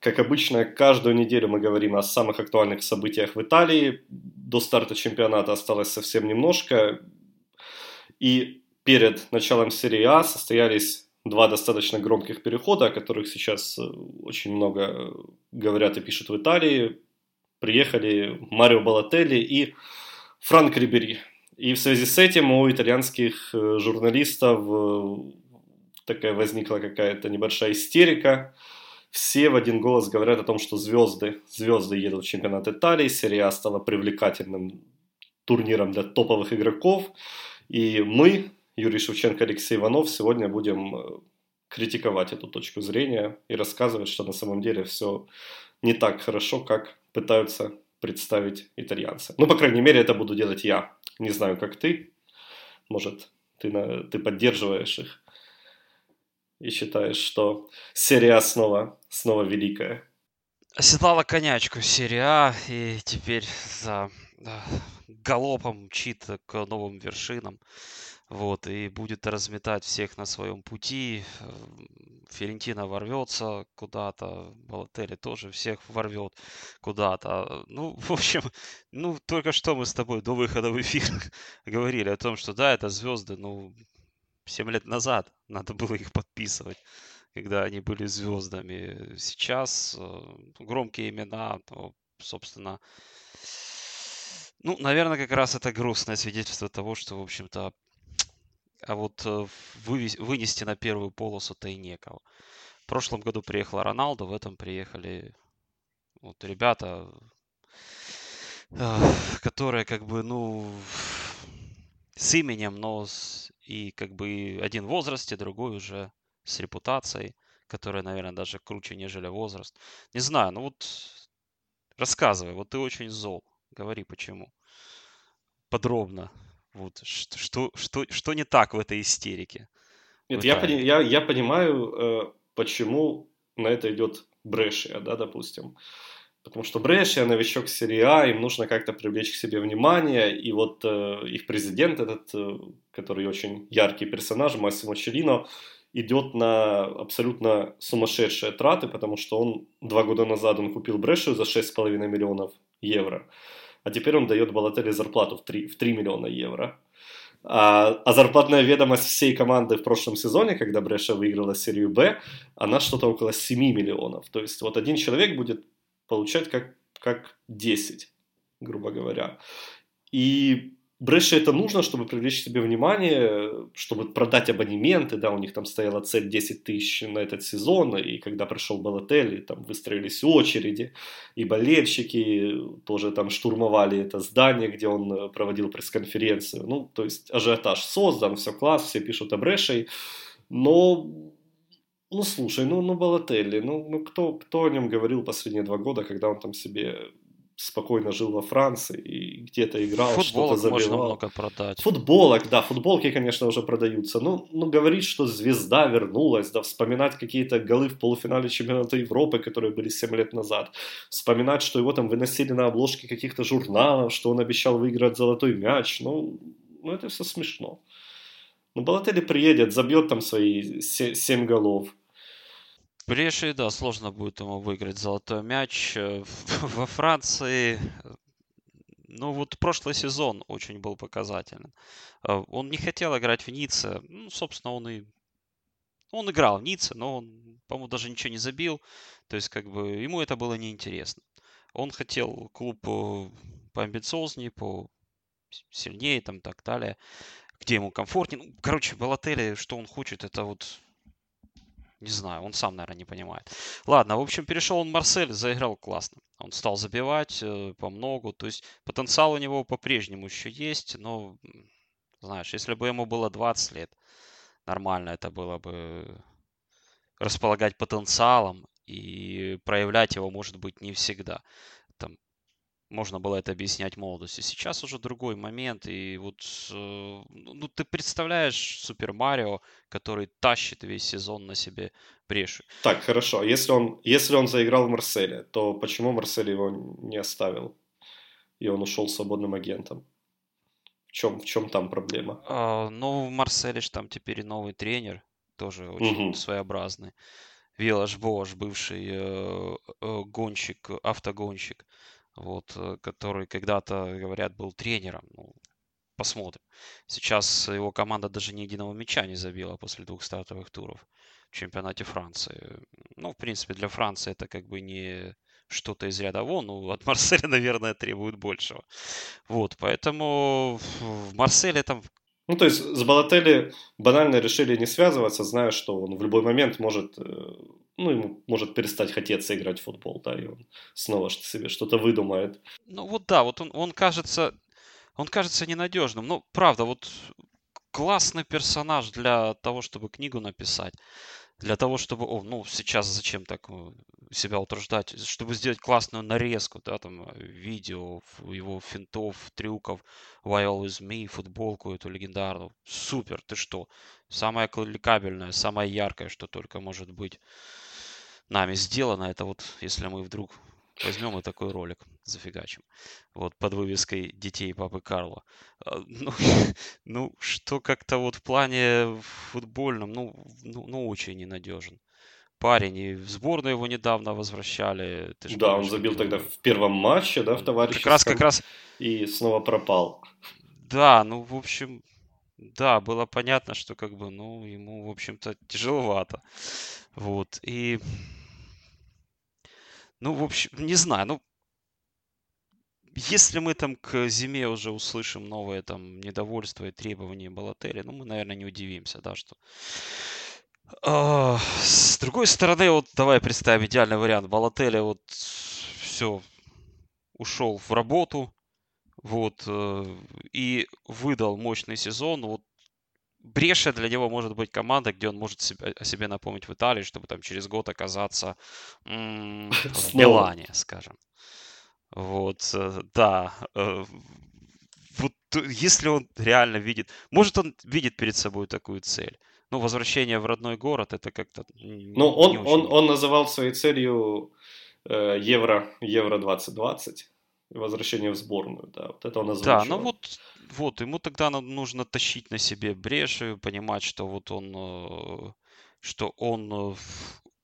Как обычно, каждую неделю мы говорим о самых актуальных событиях в Италии. До старта чемпионата осталось совсем немножко. И перед началом серии А состоялись два достаточно громких перехода, о которых сейчас э, очень много говорят и пишут в Италии. Приехали Марио Балотелли и Франк Рибери. И в связи с этим у итальянских э, журналистов э, такая возникла какая-то небольшая истерика – все в один голос говорят о том, что звезды, звезды едут в чемпионат Италии, серия стала привлекательным турниром для топовых игроков. И мы, Юрий Шевченко, Алексей Иванов, сегодня будем э, критиковать эту точку зрения и рассказывать, что на самом деле все не так хорошо, как пытаются представить итальянцы. Ну, по крайней мере, это буду делать я. Не знаю, как ты. Может, ты, на, ты поддерживаешь их и считаешь, что серия снова, снова великая? Оседлала конячку серия и теперь за галопом мчит к новым вершинам. Вот, и будет разметать всех на своем пути. Ферентина ворвется куда-то, Балатели тоже всех ворвет куда-то. Ну, в общем, ну, только что мы с тобой до выхода в эфир говорили о том, что да, это звезды, ну, 7 лет назад надо было их подписывать, когда они были звездами. Сейчас э, громкие имена, собственно, ну, наверное, как раз это грустное свидетельство того, что, в общем-то, а вот э, вынести на первую полосу-то и некого. В прошлом году приехала Роналду, в этом приехали вот ребята, э, которые как бы, ну, с именем, но с и как бы один в возрасте, другой уже с репутацией, которая, наверное, даже круче, нежели возраст. Не знаю, ну вот рассказывай, вот ты очень зол. Говори, почему. Подробно. Вот, что, что, что, что не так в этой истерике? Нет, я, пони, я, я понимаю, э, почему на это идет Брэшия, да, допустим. Потому что Брэшия новичок серии А, им нужно как-то привлечь к себе внимание. И вот э, их президент этот, э, который очень яркий персонаж, Массимо Челино, идет на абсолютно сумасшедшие траты, потому что он два года назад он купил Брэшию за 6,5 миллионов евро. А теперь он дает Балатели зарплату в 3, в 3 миллиона евро. А, а зарплатная ведомость всей команды в прошлом сезоне, когда Брэша выиграла серию Б, она что-то около 7 миллионов. То есть вот один человек будет получать как, как 10, грубо говоря. И Брэше это нужно, чтобы привлечь себе внимание, чтобы продать абонементы, да, у них там стояла цель 10 тысяч на этот сезон, и когда пришел Балотелли, там выстроились очереди, и болельщики тоже там штурмовали это здание, где он проводил пресс-конференцию, ну, то есть ажиотаж создан, все класс, все пишут о Брэшей, но ну, слушай, ну, ну Балотелли, ну, ну кто, кто о нем говорил последние два года, когда он там себе спокойно жил во Франции и где-то играл, Футболок что-то забивал. можно много продать. Футболок, да, футболки, конечно, уже продаются. Ну, ну, говорить, что звезда вернулась, да, вспоминать какие-то голы в полуфинале чемпионата Европы, которые были 7 лет назад. Вспоминать, что его там выносили на обложки каких-то журналов, что он обещал выиграть золотой мяч. Ну, ну это все смешно. Ну, Балотелли приедет, забьет там свои 7 голов. Бреши, да, сложно будет ему выиграть золотой мяч. Э, во Франции, ну вот прошлый сезон очень был показательным. Э, он не хотел играть в Ницце. Ну, собственно, он и... Он играл в Ницце, но он, по-моему, даже ничего не забил. То есть, как бы, ему это было неинтересно. Он хотел клуб э, поамбициознее, по сильнее, там, так далее, где ему комфортнее. Ну, короче, Балотелли, что он хочет, это вот не знаю, он сам, наверное, не понимает. Ладно, в общем, перешел он Марсель, заиграл классно. Он стал забивать э, по многу. То есть потенциал у него по-прежнему еще есть, но, знаешь, если бы ему было 20 лет, нормально это было бы располагать потенциалом И проявлять его, может быть, не всегда. Можно было это объяснять молодости. Сейчас уже другой момент, и вот э, ну, ты представляешь Супер Марио, который тащит весь сезон на себе бреши. Так, хорошо. Если он, если он заиграл в Марселе, то почему Марсель его не оставил? И он ушел свободным агентом? В чем, в чем там проблема? А, ну, в Марселе ж там теперь и новый тренер, тоже очень угу. своеобразный. Вилаш Бош, бывший э, э, гонщик, автогонщик вот, э, который когда-то, говорят, был тренером. Ну, посмотрим. Сейчас его команда даже ни единого мяча не забила после двух стартовых туров в чемпионате Франции. Ну, в принципе, для Франции это как бы не что-то из ряда вон. Ну, от Марселя, наверное, требует большего. Вот, поэтому в Марселе там ну, то есть с Балотелли банально решили не связываться, зная, что он в любой момент может, э, ну, ему может перестать хотеться играть в футбол, да, и он снова себе что-то выдумает. Ну, вот да, вот он, он кажется, он кажется ненадежным. Ну, правда, вот классный персонаж для того, чтобы книгу написать для того, чтобы, о, ну, сейчас зачем так э, себя утруждать, чтобы сделать классную нарезку, да, там, э, видео, его финтов, трюков, Why Always Me, футболку эту легендарную. Супер, ты что? Самое кликабельное, самое яркое, что только может быть нами сделано, это вот, если мы вдруг возьмем и такой ролик зафигачим. Вот под вывеской детей папы Карла. Ну, ну что как-то вот в плане футбольном, ну, ну, ну очень ненадежен. Парень, и в сборную его недавно возвращали. Ты да, он забил тогда в первом матче, да, в товарищеском. Как раз, как раз. И снова пропал. Да, ну, в общем, да, было понятно, что как бы, ну, ему, в общем-то, тяжеловато. Вот, и ну, в общем, не знаю, ну, если мы там к зиме уже услышим новые там недовольства и требования Балатери, ну, мы, наверное, не удивимся, да, что... А, с другой стороны, вот давай представим идеальный вариант. Балателя вот все ушел в работу, вот, э, и выдал мощный сезон. Вот Бреша для него может быть команда, где он может себе, о себе напомнить в Италии, чтобы там через год оказаться м- в Милане, скажем. Вот, э, да. Э, вот если он реально видит, может он видит перед собой такую цель. Ну, возвращение в родной город, это как-то... Ну, он, он, он называл своей целью э, Евро, Евро 2020 возвращение в сборную, да, вот это он озвучивал. Да, ну вот, вот, ему тогда нужно тащить на себе бреши, понимать, что вот он, э, что он, э,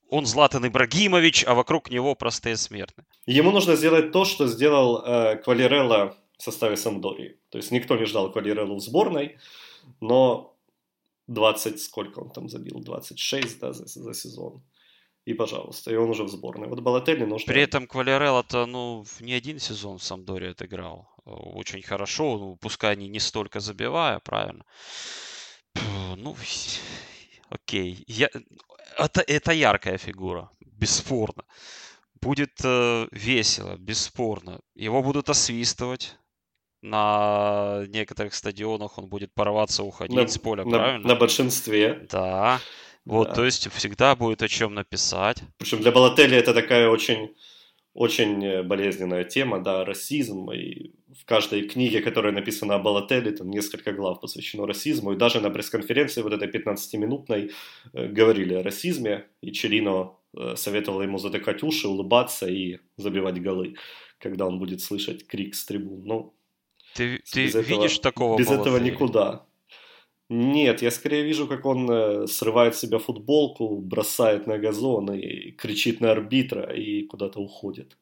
он Златан Ибрагимович, а вокруг него простые смертные. Ему нужно сделать то, что сделал э, Квалерелла в составе Самдории. То есть никто не ждал Квалереллу в сборной, но 20, сколько он там забил, 26, да, за, за сезон и пожалуйста, и он уже в сборной. Вот Балотелли нужно... При этом Квалерелло-то, ну, не один сезон в Самдоре отыграл. Очень хорошо, ну, пускай не, не столько забивая, правильно. Ну, окей. Я... Это, это яркая фигура, бесспорно. Будет э, весело, бесспорно. Его будут освистывать на некоторых стадионах он будет порваться, уходить на, с поля, на, правильно? На большинстве. Да. Вот, да. то есть всегда будет о чем написать. Причем для Балотели это такая очень, очень э, болезненная тема, да, расизм. И в каждой книге, которая написана о Балотели, там несколько глав посвящено расизму. И даже на пресс-конференции вот этой 15-минутной э, говорили о расизме. И Челино э, советовал ему затыкать уши, улыбаться и забивать голы, когда он будет слышать крик с трибун. Ну, ты, ты видишь этого, такого Без Балотели? этого никуда. Нет, я скорее вижу, как он э, срывает с себя футболку, бросает на газон и кричит на арбитра и куда-то уходит.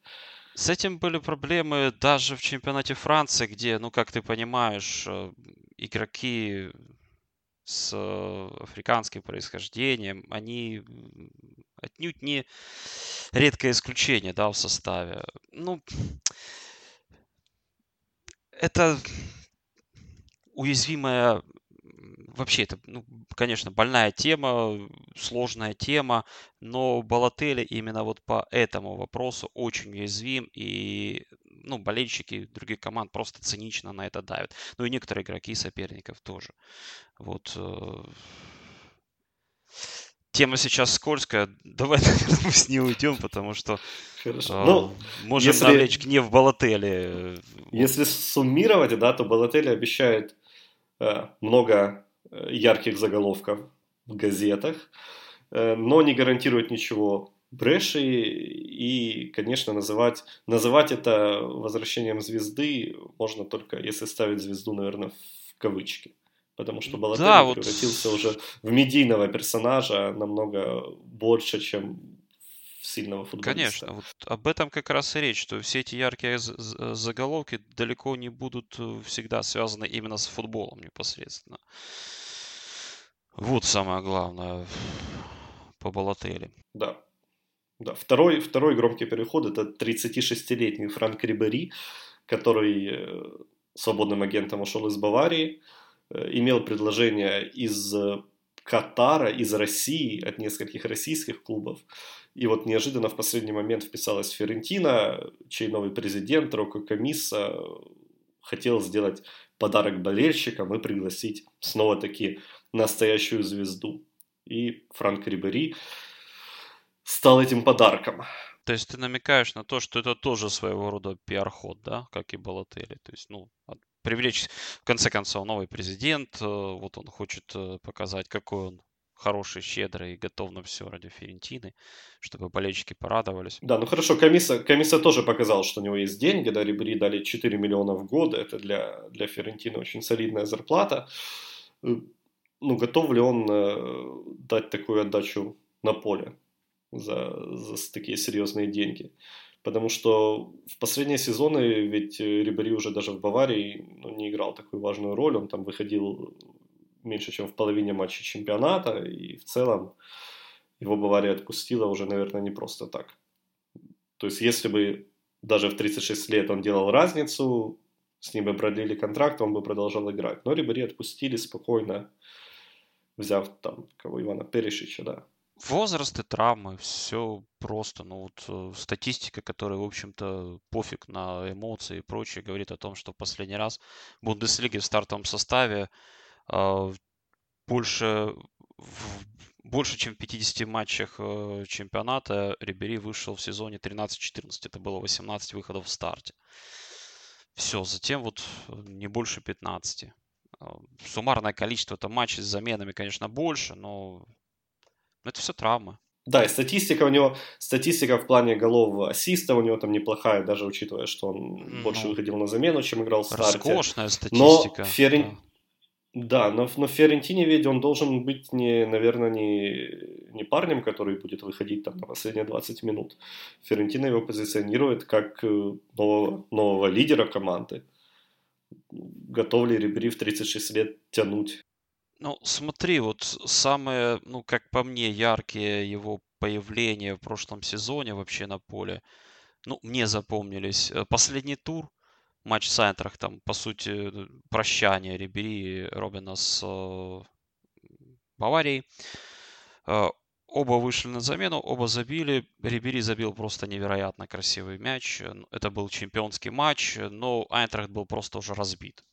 С этим были проблемы даже в чемпионате Франции, где, ну, как ты понимаешь, э, игроки с э, африканским происхождением, они отнюдь не редкое исключение, да, в составе. Ну, это уязвимая вообще это, ну, конечно, больная тема, сложная тема, но Балотели именно вот по этому вопросу очень уязвим, и ну, болельщики других команд просто цинично на это давят. Ну и некоторые игроки соперников тоже. Вот. Э, тема сейчас скользкая. Давай, наверное, мы с ней уйдем, потому что Хорошо. Э, ну, можем если, навлечь гнев Балатели. Если суммировать, да, то Балатели обещает э, много э, ярких заголовков в газетах, э, но не гарантирует ничего бреши и, конечно, называть, называть это возвращением звезды можно только если ставить звезду, наверное, в кавычки. Потому что Балатели да, превратился вот... уже в медийного персонажа намного больше, чем сильного футболиста. Конечно, вот об этом как раз и речь, что все эти яркие заголовки далеко не будут э, всегда связаны именно с футболом непосредственно. Вот самое главное по Балатели. Да. Да, второй, второй громкий переход это 36-летний Франк Рибери, который э, свободным агентом ушел из Баварии, э, имел предложение из Катара, из России, от нескольких российских клубов. И вот неожиданно в последний момент вписалась Ферентина, чей новый президент Роко Камиса хотел сделать подарок болельщикам и пригласить снова-таки настоящую звезду. И Франк Рибери стал этим подарком. То есть ты намекаешь на то, что это тоже своего рода пиар-ход, да, как и Балатели. То есть, ну, привлечь, в конце концов, новый президент, э, вот он хочет э, показать, какой он хороший, щедрый и готов на все ради Ферентины, чтобы болельщики порадовались. Да, ну хорошо, Комисса, Комисса тоже показал, что у него есть деньги, да, Рибери дали 4 миллиона в год, это для, для Ферентины очень солидная зарплата. Э, ну, готов ли он э, дать такую отдачу на поле за, за такие серьезные деньги? Потому что в последние сезоны ведь Рибери уже даже в Баварии ну, не играл такую важную роль, он там выходил меньше, чем в половине матчей чемпионата, и в целом его Бавария отпустила уже, наверное, не просто так. То есть, если бы даже в 36 лет он делал разницу, с ним бы продлили контракт, он бы продолжал играть. Но Рибери отпустили спокойно, взяв там кого Ивана Перешича, да. Возраст и травмы, все просто. Ну вот э, статистика, которая, в общем-то, пофиг на эмоции и прочее, говорит о том, что в последний раз в Бундеслиге в стартовом составе больше, в, больше чем в 50 матчах э, чемпионата Рибери вышел в сезоне 13-14. Это было 18 выходов в старте. Все, затем вот э, не больше 15. А, суммарное количество это матчей с заменами, конечно, больше, но это все травмы. Да, и статистика у него, статистика в плане голов ассиста у него там неплохая, даже учитывая, что он ну, больше выходил на замену, чем играл в старте. Роскошная статистика. Но Ферен... да. Да, но, но в Фиорентине ведь он должен быть, не, наверное, не, не парнем, который будет выходить там на последние 20 минут. Фиорентина его позиционирует как э, нового, нового лидера команды. Готов ли Рибери в 36 лет тянуть? Ну, смотри, вот самые, ну, как по мне, яркие его появления в прошлом сезоне вообще на поле, ну, мне запомнились. Э, последний тур – матч с Айнтрахтом, по сути, прощание Рибери Робина с э, Баварией. Э, оба вышли на замену, оба забили. Рибери забил просто невероятно красивый мяч. Это был чемпионский матч, но Айнтрахт был просто уже разбит.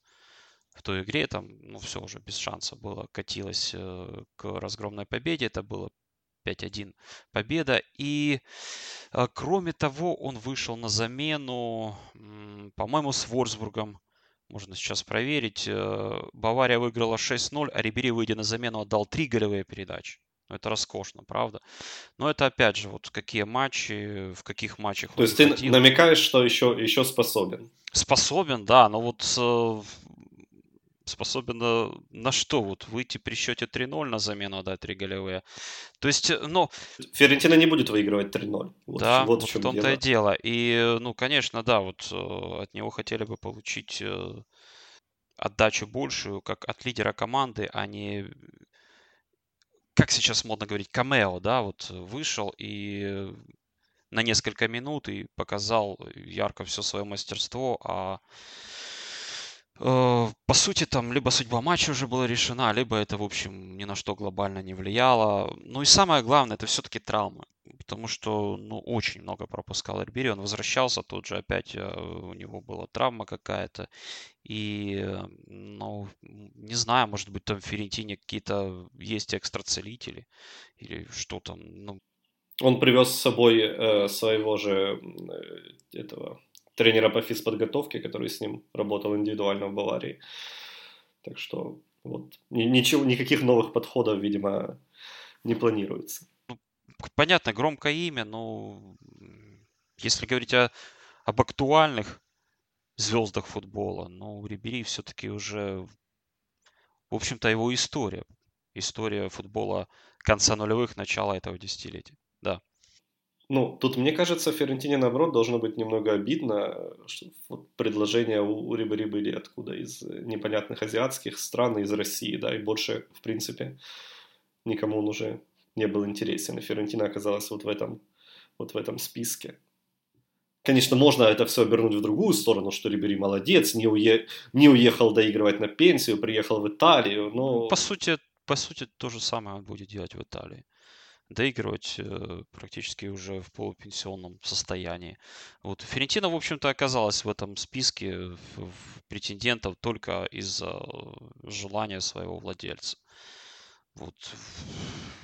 В той игре там, ну, все уже без шанса было, катилось э, к разгромной победе. Это было 5-1 победа. И а, кроме того, он вышел на замену, по-моему, с Ворсбургом. Можно сейчас проверить. Э, Бавария выиграла 6-0, а Рибери, выйдя на замену, отдал 3 голевые передачи. Ну, это роскошно, правда? Но это опять же, вот какие матчи, в каких матчах То есть ты намекаешь, что еще, еще способен? Способен, да, но вот э, способен на, на что? Вот выйти при счете 3-0 на замену, отдать 3 голевые. То есть, э, ну... Ферентина не будет выигрывать 3-0. Вот, да, вот, в, в том-то дело. и дело. И, ну, конечно, да, вот э, от него хотели бы получить э, отдачу большую, как от лидера команды, а не как сейчас модно говорить, камео, да, вот вышел и на несколько минут и показал ярко все свое мастерство, а Э, по сути, там либо судьба матча уже была решена, либо это, в общем, ни на что глобально не влияло. Ну и самое главное, это все-таки травмы. потому что, ну, очень много пропускал Рибери. Он возвращался, тут же опять э, у него была травма какая-то. И, э, ну, не знаю, может быть, там в Ферентине какие-то есть экстрацелители или что там. Ну, он привез с собой э, своего же э, этого тренера по физподготовке, который с ним работал индивидуально в Баварии. Так что вот ничего, никаких новых подходов, видимо, не планируется. Ну, понятно, громкое имя, но если говорить о, об актуальных звездах футбола, ну, Рибери все-таки уже, в общем-то, его история. История футбола конца нулевых, начала этого десятилетия. Да. Ну, тут, мне кажется, Ферентине, наоборот, должно быть немного обидно, что вот предложения у, у Рибери были откуда? Из непонятных азиатских стран, из России, да, и больше, в принципе, никому он уже не был интересен. И Ферентина оказалась вот в этом, вот в этом списке. Конечно, можно это все обернуть в другую сторону, что Рибери молодец, не, уе... не уехал доигрывать на пенсию, приехал в Италию, но... По сути, по сути, то же самое он будет делать в Италии доигрывать э, практически уже в полупенсионном состоянии. Вот. Ферентина, в общем-то, оказалась в этом списке претендентов только из-за желания своего владельца. Вот.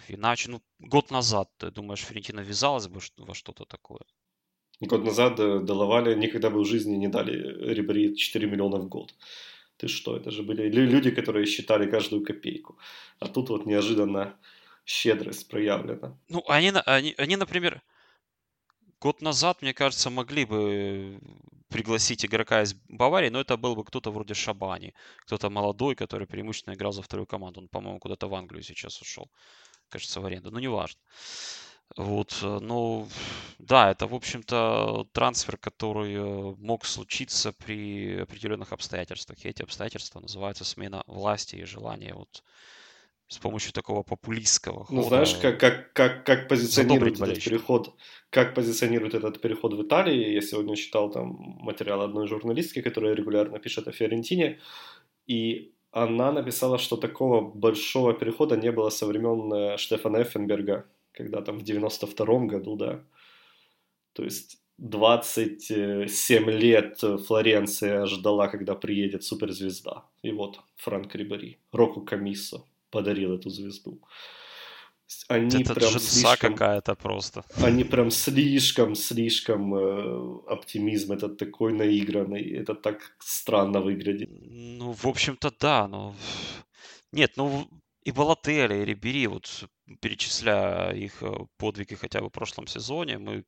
Иначе, ну, год назад, ты думаешь, Ферентина ввязалась бы во что-то такое? Год назад э, Делавали никогда бы в жизни не дали Рибери 4 миллиона в год. Ты что, это же были люди, которые считали каждую копейку. А тут вот неожиданно щедрость проявлена. Ну, они, они, они, например, год назад, мне кажется, могли бы пригласить игрока из Баварии, но это был бы кто-то вроде Шабани, кто-то молодой, который преимущественно играл за вторую команду. Он, по-моему, куда-то в Англию сейчас ушел, кажется, в аренду. Ну, неважно. Вот, э, ну, да, это, в общем-то, трансфер, который э, мог случиться при определенных обстоятельствах. И эти обстоятельства называются смена власти и желание вот с помощью такого популистского хода. Ну, знаешь, как, как, как, как позиционирует этот переход, как позиционирует этот переход в Италии. Я сегодня читал там материал одной журналистки, которая регулярно пишет о Фиорентине, и она написала, что такого большого перехода не было со времен э, Штефана Эффенберга, когда там в 92 году, да. То есть 27 лет Флоренция ждала, когда приедет суперзвезда. И вот Франк Рибери, Року Камисо, подарил эту звезду. Они Это прям слишком, какая-то просто. Они прям слишком, слишком э, оптимизм этот такой наигранный. Это так странно выглядит. Ну, в общем-то, да. Но... Нет, ну и Балотели, и Рибери, вот перечисляя их э, подвиги хотя бы в прошлом сезоне, мы,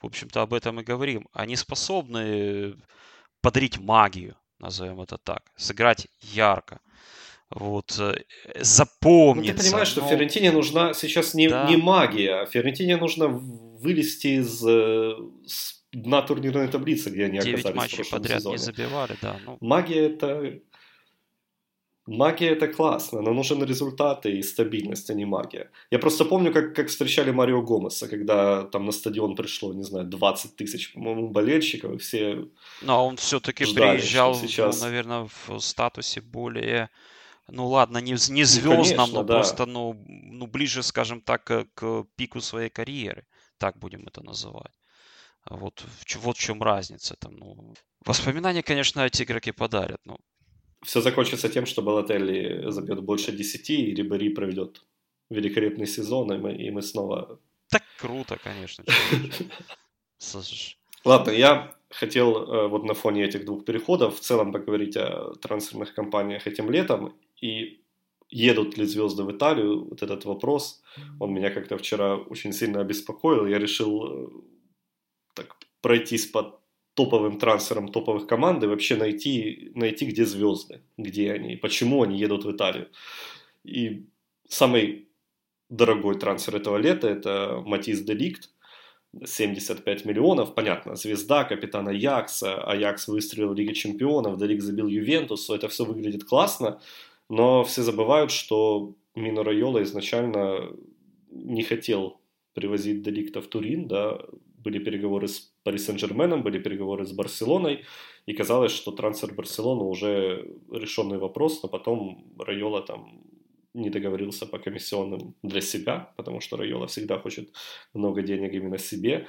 в общем-то, об этом и говорим. Они способны подарить магию, назовем это так, сыграть ярко вот, запомнится. Ну, ты понимаешь, что но... Ферентине нужна сейчас не, да. не магия, а Ферентине нужно вылезти из с дна турнирной таблицы, где они 9 оказались матчей в подряд сезоне. не забивали, да. Ну... Магия это... Магия это классно, но нужен результат и стабильность, а не магия. Я просто помню, как, как встречали Марио Гомеса, когда там на стадион пришло, не знаю, 20 тысяч, по-моему, болельщиков, и все Ну, а он все-таки приезжал, сейчас... ну, наверное, в статусе более ну ладно, не, не звездном, ну, конечно, но да. просто, ну, ну, ближе, скажем так, к, к пику своей карьеры. Так будем это называть. Вот, вот в чем разница. Там, ну, воспоминания, конечно, эти игроки подарят. Но... Все закончится тем, что Балателли забьет больше 10, и Рибери проведет великолепный сезон, и мы, и мы снова... Так круто, конечно. Ладно, я хотел э, вот на фоне этих двух переходов в целом поговорить о трансферных компаниях этим летом и едут ли звезды в Италию, вот этот вопрос, он меня как-то вчера очень сильно обеспокоил. Я решил э, так пройтись по топовым трансферам топовых команд и вообще найти, найти, где звезды, где они, почему они едут в Италию. И самый дорогой трансфер этого лета это Матис Деликт, 75 миллионов, понятно, звезда, капитана Аякса, Аякс выстрелил в Лиге Чемпионов, Делик забил Ювентусу, это все выглядит классно, но все забывают, что Мино Райола изначально не хотел привозить Деликта в Турин, да, были переговоры с Пари Сен-Жерменом, были переговоры с Барселоной, и казалось, что трансфер Барселоны уже решенный вопрос, но потом Райола там не договорился по комиссионным для себя, потому что Райола всегда хочет много денег именно себе,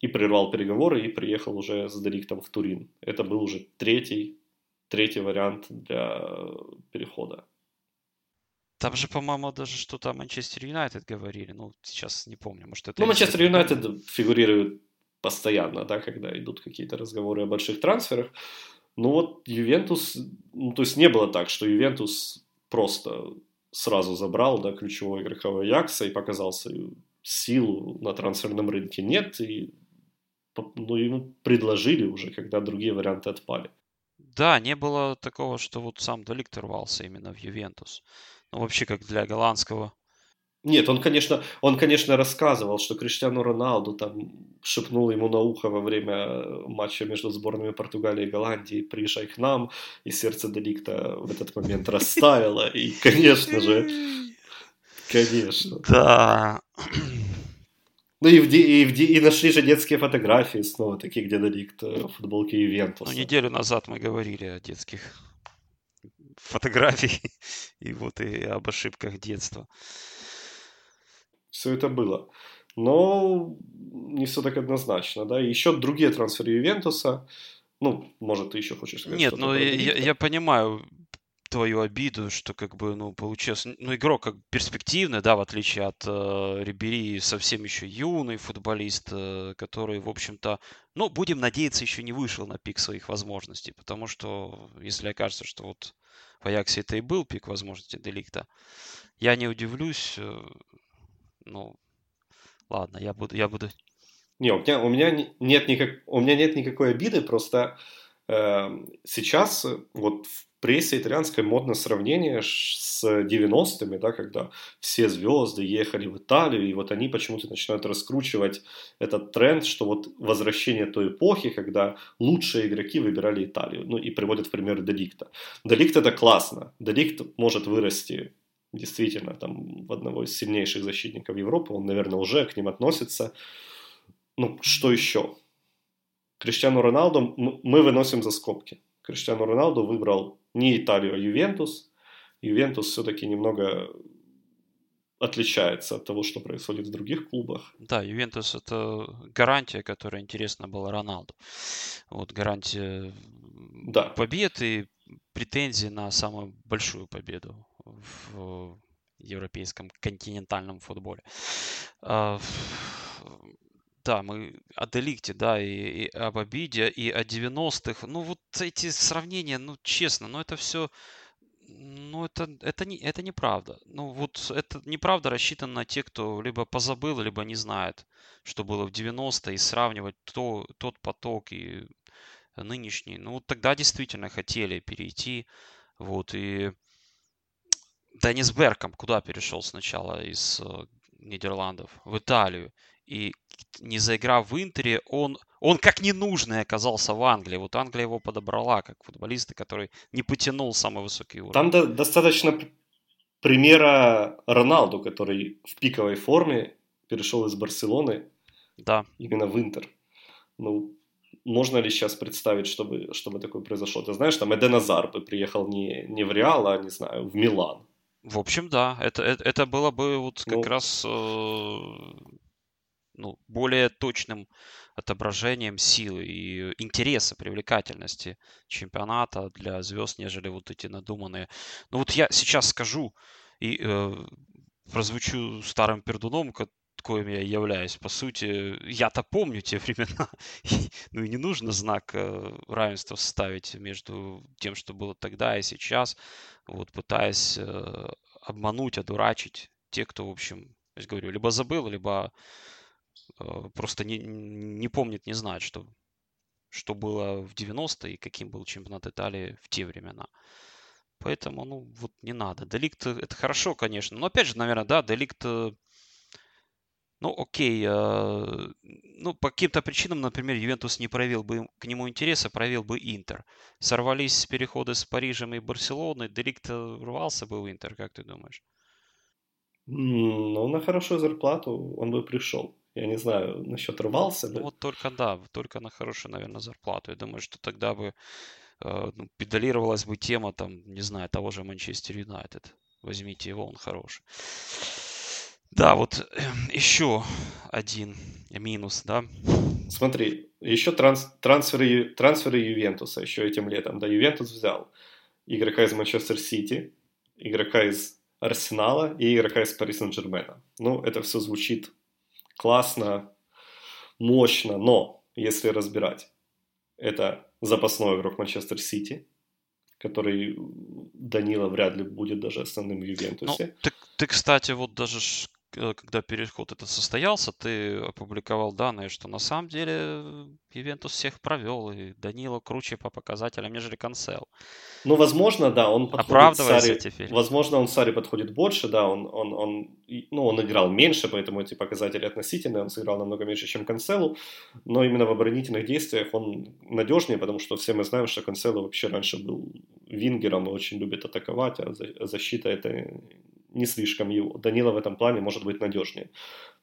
и прервал переговоры и приехал уже с Деликтом в Турин. Это был уже третий, третий вариант для перехода. Там же, по-моему, даже что-то о Манчестер Юнайтед говорили. Ну, сейчас не помню, может, это... Ну, Манчестер Юнайтед фигурирует постоянно, да, когда идут какие-то разговоры о больших трансферах. Ну вот Ювентус, ну, то есть не было так, что Ювентус просто сразу забрал, да, ключевого игрока Якса и показал свою силу на трансферном рынке. Нет, и ну, ему предложили уже, когда другие варианты отпали. Да, не было такого, что вот сам Деликт рвался именно в Ювентус. Ну, вообще, как для голландского. Нет, он, конечно, он, конечно, рассказывал, что Криштиану Роналду там шепнул ему на ухо во время матча между сборными Португалии и Голландии «Приезжай к нам», и сердце Деликта в этот момент растаяло, и, конечно же, конечно. Да. Ну и, в, и, в, и нашли же детские фотографии снова, такие, где Деликт в футболке Ювентуса. Ну, неделю назад мы говорили о детских фотографий и вот и об ошибках детства. Все это было. Но не все так однозначно, да. И еще другие трансферы Ювентуса. Ну, может, ты еще хочешь сказать Нет, ну я, я понимаю твою обиду, что как бы, ну, получилось, ну, игрок как перспективный, да, в отличие от э, Рибери, совсем еще юный футболист, э, который, в общем-то, ну, будем надеяться, еще не вышел на пик своих возможностей, потому что, если окажется, что вот в Аяксе это и был пик возможности Деликта. Я не удивлюсь. Э, ну, ладно, я буду, я буду. Не, у меня, у меня нет никак, у меня нет никакой обиды, просто э, сейчас вот в прессе итальянской модно сравнение с 90-ми, да, когда все звезды ехали в Италию, и вот они почему-то начинают раскручивать этот тренд, что вот возвращение той эпохи, когда лучшие игроки выбирали Италию, ну и приводят в пример Деликта. Деликт это классно, Деликт может вырасти действительно там в одного из сильнейших защитников Европы, он, наверное, уже к ним относится. Ну, что еще? Криштиану Роналду мы выносим за скобки. Криштиану Роналду выбрал не Италию, а Ювентус. Ювентус все-таки немного отличается от того, что происходит в других клубах. Да, Ювентус это гарантия, которая интересна была Роналду. Вот гарантия да. побед и претензии на самую большую победу в европейском континентальном футболе. А, да, мы о Деликте, да, и, и об обиде, и о 90-х. Ну, вот эти сравнения, ну, честно, ну, это все, ну, это, это, не, это неправда. Ну, вот это неправда рассчитано на тех, кто либо позабыл, либо не знает, что было в 90-е, и сравнивать то, тот поток и нынешний. Ну, тогда действительно хотели перейти, вот, и Деннис Берком куда перешел сначала из э, Нидерландов? В Италию. И не заиграв в Интере, он, он как ненужный оказался в Англии. Вот Англия его подобрала как футболиста, который не потянул самый высокий уровень. Там до- достаточно примера Роналду, который в пиковой форме перешел из Барселоны да. именно в Интер. Ну, можно ли сейчас представить, чтобы, чтобы такое произошло? Ты знаешь, там Эден Азар бы приехал не, не в Реал, а, не знаю, в Милан. В общем, да, это, это, это было бы вот как ну, раз э, ну, более точным отображением силы и интереса, привлекательности чемпионата для звезд, нежели вот эти надуманные. Ну вот я сейчас скажу и э, прозвучу старым пердуном, коим я являюсь. По сути, я-то помню те времена. ну и не нужно знак э, равенства ставить между тем, что было тогда и сейчас, вот пытаясь э, обмануть, одурачить тех, кто, в общем, я говорю, либо забыл, либо просто не, не помнит, не знает, что, что было в 90-е и каким был чемпионат Италии в те времена. Поэтому, ну, вот не надо. Деликт это хорошо, конечно. Но опять же, наверное, да, деликт, э, ну, окей, э, ну, по каким-то причинам, например, Ювентус не проявил бы к нему интереса, проявил бы Интер. Сорвались переходы с Парижем и Барселоной, Деликт рвался бы в Интер, как ты думаешь? Ну, на хорошую зарплату он бы пришел. Я не знаю, насчет рвался бы. Ну, вот только да, только на хорошую, наверное, зарплату. Я думаю, что тогда бы э, ну, педалировалась бы тема, там, не знаю, того же Манчестер Юнайтед. возьмите его, он хороший. Да, вот еще один минус, да. Смотри, еще транс, трансферы, трансферы Ювентуса еще этим летом. Да, Ювентус взял игрока из Манчестер Сити, игрока из Арсенала и игрока из Пари Сен-Жермена. Ну, это все звучит классно, мощно, но если разбирать, это запасной игрок Манчестер Сити, который Данила вряд ли будет даже основным в Ювентусе. Ну, ты, ты, кстати, вот даже когда переход этот состоялся, ты опубликовал данные, что на самом деле Ювентус всех провел, и Данила круче по показателям, нежели Консел. Ну, возможно, да, он подходит Сари, теперь. Возможно, он Сари подходит больше, да, он, он, он, ну, он играл меньше, поэтому эти показатели относительные, он сыграл намного меньше, чем Конселу, но именно в оборонительных действиях он надежнее, потому что все мы знаем, что Конселу вообще раньше был вингером и очень любит атаковать, а защита это не слишком его. Данила в этом плане может быть надежнее.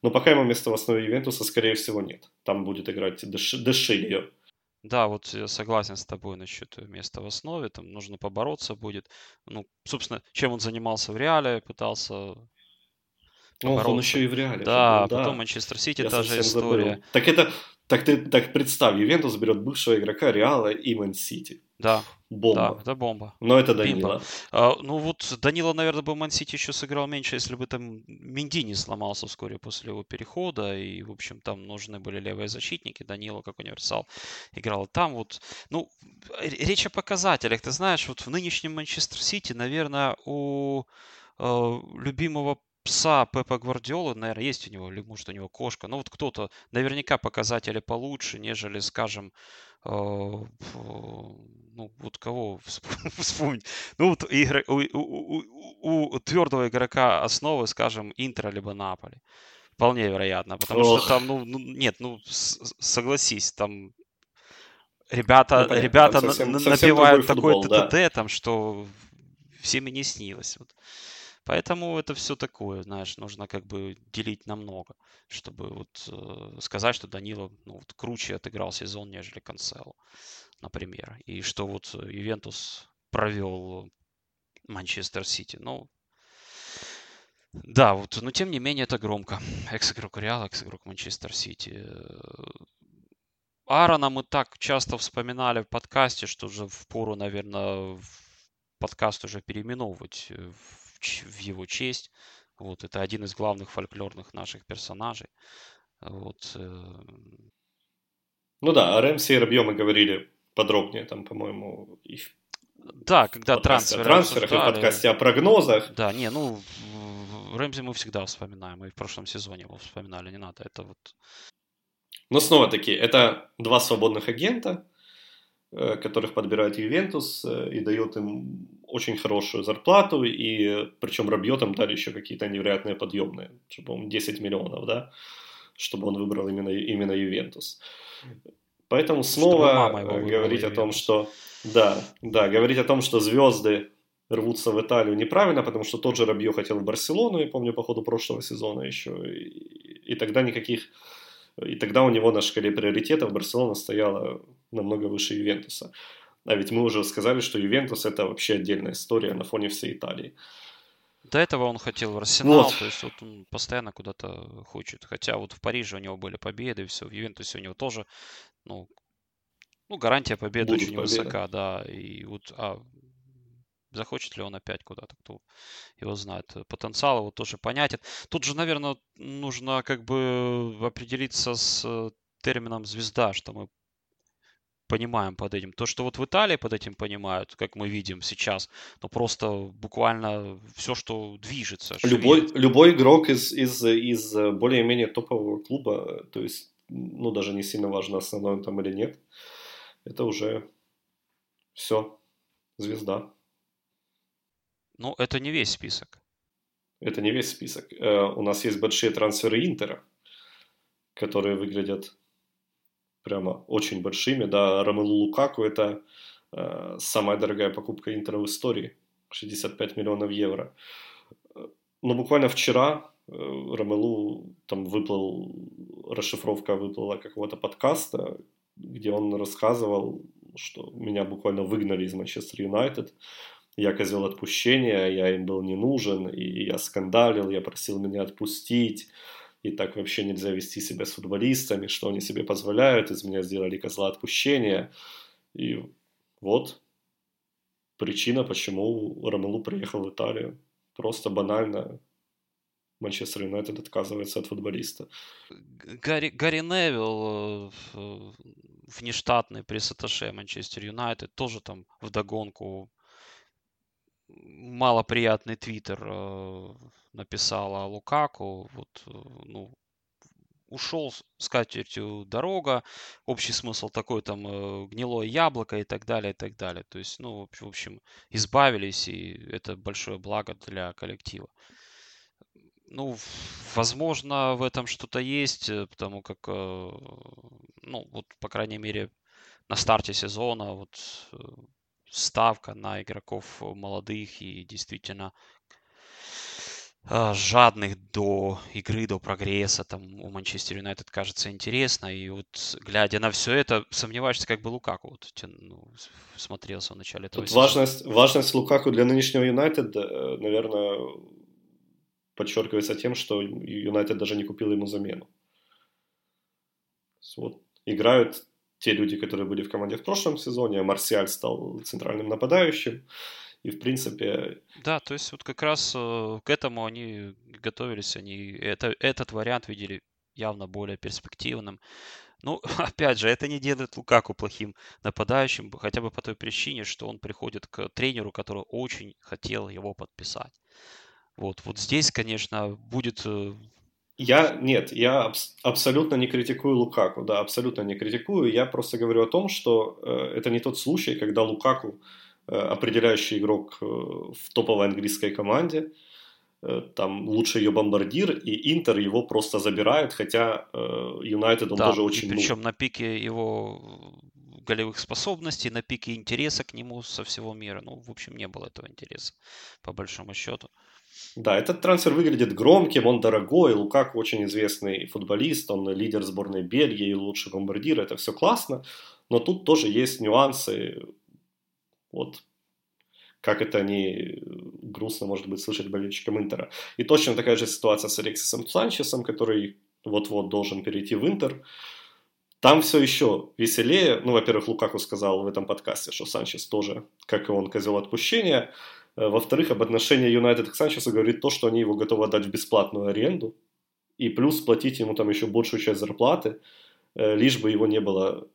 Но пока ему место в основе Ювентуса, скорее всего, нет. Там будет играть Дешильо. Да, вот я согласен с тобой насчет места в основе. Там нужно побороться будет. Ну, собственно, чем он занимался в Реале, пытался ну, он еще и в Реале. Да, был, потом Манчестер Сити, та же история. Забыл. Так это, так ты так представь, Ювентус берет бывшего игрока Реала и Ман Сити. Да. Бомба. Да, это бомба. Но это Данила. А, ну вот Данила, наверное, бы Мансити еще сыграл меньше, если бы там Минди не сломался вскоре после его перехода. И, в общем, там нужны были левые защитники. Данила, как универсал, играл там. Вот, ну, речь о показателях. Ты знаешь, вот в нынешнем Манчестер Сити, наверное, у э, любимого пса Пепа Гвардиолы, наверное, есть у него, или может у него кошка. Но вот кто-то, наверняка показатели получше, нежели, скажем, э, ну, вот кого вспомнить? Ну, вот игры, у, у, у, у твердого игрока основы, скажем, Интера либо Наполи. Вполне вероятно, потому Ох. что там, ну, ну нет, ну, согласись, там ребята, ну, ребята там совсем, на, набивают такой ТТТ, да. там, что всем и не снилось. Вот. Поэтому это все такое, знаешь, нужно как бы делить на много, чтобы вот э, сказать, что Данила ну, вот, круче отыграл сезон, нежели Канцело например, и что вот э, Ювентус провел Манчестер Сити. Ну, да, вот, но тем не менее это громко. Экс-игрок Реал, экс-игрок Манчестер Сити. Аарона мы так часто вспоминали в подкасте, что уже в пору, наверное, подкаст уже переименовывать в, его честь. Вот, это один из главных фольклорных наших персонажей. Вот. Э, ну да, о Рэмси и Рабье мы говорили подробнее, там, по-моему, и в да, когда трансферы. О трансферах и подкасте о прогнозах. Да, не, ну, Рэмзи мы всегда вспоминаем, мы в прошлом сезоне его вспоминали, не надо, это вот... Но снова-таки, это два свободных агента, э, которых подбирает Ювентус э, и дает им очень хорошую зарплату, и причем Рабьет им дали еще какие-то невероятные подъемные, по-моему, 10 миллионов, да, чтобы он выбрал именно, именно Ювентус. Поэтому снова говорить о том, что да, да, говорить о том, что звезды рвутся в Италию неправильно, потому что тот же Рабье хотел в Барселону, я помню, по ходу прошлого сезона еще, и, и тогда никаких, и тогда у него на шкале приоритетов Барселона стояла намного выше Ювентуса. А ведь мы уже сказали, что Ювентус это вообще отдельная история на фоне всей Италии. До этого он хотел в Арсенал, вот. то есть вот он постоянно куда-то хочет. Хотя вот в Париже у него были победы, все, в Ювентусе у него тоже ну, ну гарантия победы Будет очень победа. высока, да. И вот, а захочет ли он опять куда-то, кто его знает. Потенциал его тоже понятен. Тут же, наверное, нужно как бы определиться с термином звезда, что мы понимаем под этим. То, что вот в Италии под этим понимают, как мы видим сейчас, ну просто буквально все, что движется. Любой, любой игрок из, из, из более-менее топового клуба, то есть ну, даже не сильно важно, основной он там или нет, это уже все, звезда. Ну, это не весь список. Это не весь список. Э, у нас есть большие трансферы Интера, которые выглядят прямо очень большими. Да, Ромелу Лукаку это э, самая дорогая покупка Интера в истории. 65 миллионов евро. Но буквально вчера Э, Ромелу там выплыл, расшифровка выплыла какого-то подкаста, где он рассказывал, что меня буквально выгнали из Манчестер Юнайтед, я козел отпущения, я им был не нужен, и я скандалил, я просил меня отпустить, и так вообще нельзя вести себя с футболистами, что они себе позволяют, из меня сделали козла отпущения. И вот причина, почему Ромелу приехал в Италию. Просто банально Манчестер Юнайтед отказывается от футболиста. Гарри, Гарри Невилл, э, внештатный пресс-атташе Манчестер Юнайтед, тоже там вдогонку малоприятный твиттер э, написала Лукаку. Вот, э, ну, ушел с катертью дорога, общий смысл такой там э, гнилое яблоко и так далее, и так далее. То есть, ну, в общем, избавились, и это большое благо для коллектива. Ну, возможно, в этом что-то есть, э, потому как, ну, вот, по крайней мере, на старте сезона вот ставка на игроков молодых и действительно а, жадных до игры, до прогресса, там у Манчестер Юнайтед кажется интересно, и вот глядя на все это, сомневаешься, как бы Лукаку вот, ну, смотрелся в начале этого Тут важность, важность Лукаку для нынешнего Юнайтед, э, наверное, подчеркивается тем, что Юнайтед даже не купил ему замену. Вот играют те люди, которые были в команде в прошлом сезоне, Марсиаль стал центральным нападающим, и в принципе... Да, то есть вот как раз э, к этому они готовились, они это, этот вариант видели явно более перспективным. Ну, опять же, это не делает Лукаку плохим нападающим, хотя бы по той причине, что он приходит к тренеру, который очень хотел его подписать. Вот, вот здесь, конечно, будет... Э, я, нет, я абс- абсолютно не критикую Лукаку, да, абсолютно не критикую. Я просто говорю о том, что э, это не тот случай, когда Лукаку Э, определяющий игрок э, в топовой английской команде, э, там лучший ее бомбардир, и Интер его просто забирает, хотя Юнайтед он да, тоже очень... причем ну... на пике его голевых способностей, на пике интереса к нему со всего мира. Ну, в общем, не было этого интереса, по большому счету. Да, этот трансфер выглядит громким, он дорогой, Лукаку очень известный футболист, он лидер сборной Бельгии, лучший бомбардир, это все классно, но тут тоже есть нюансы, вот как это не грустно, может быть, слышать болельщикам Интера. И точно такая же ситуация с Алексисом Санчесом, который вот-вот должен перейти в Интер. Там все еще веселее. Ну, во-первых, Лукаку сказал в этом подкасте, что Санчес тоже, как и он, козел отпущения. Э, во-вторых, об отношении Юнайтед к Санчесу говорит то, что они его готовы отдать в бесплатную аренду. И плюс платить ему там еще большую часть зарплаты, э, лишь бы его не было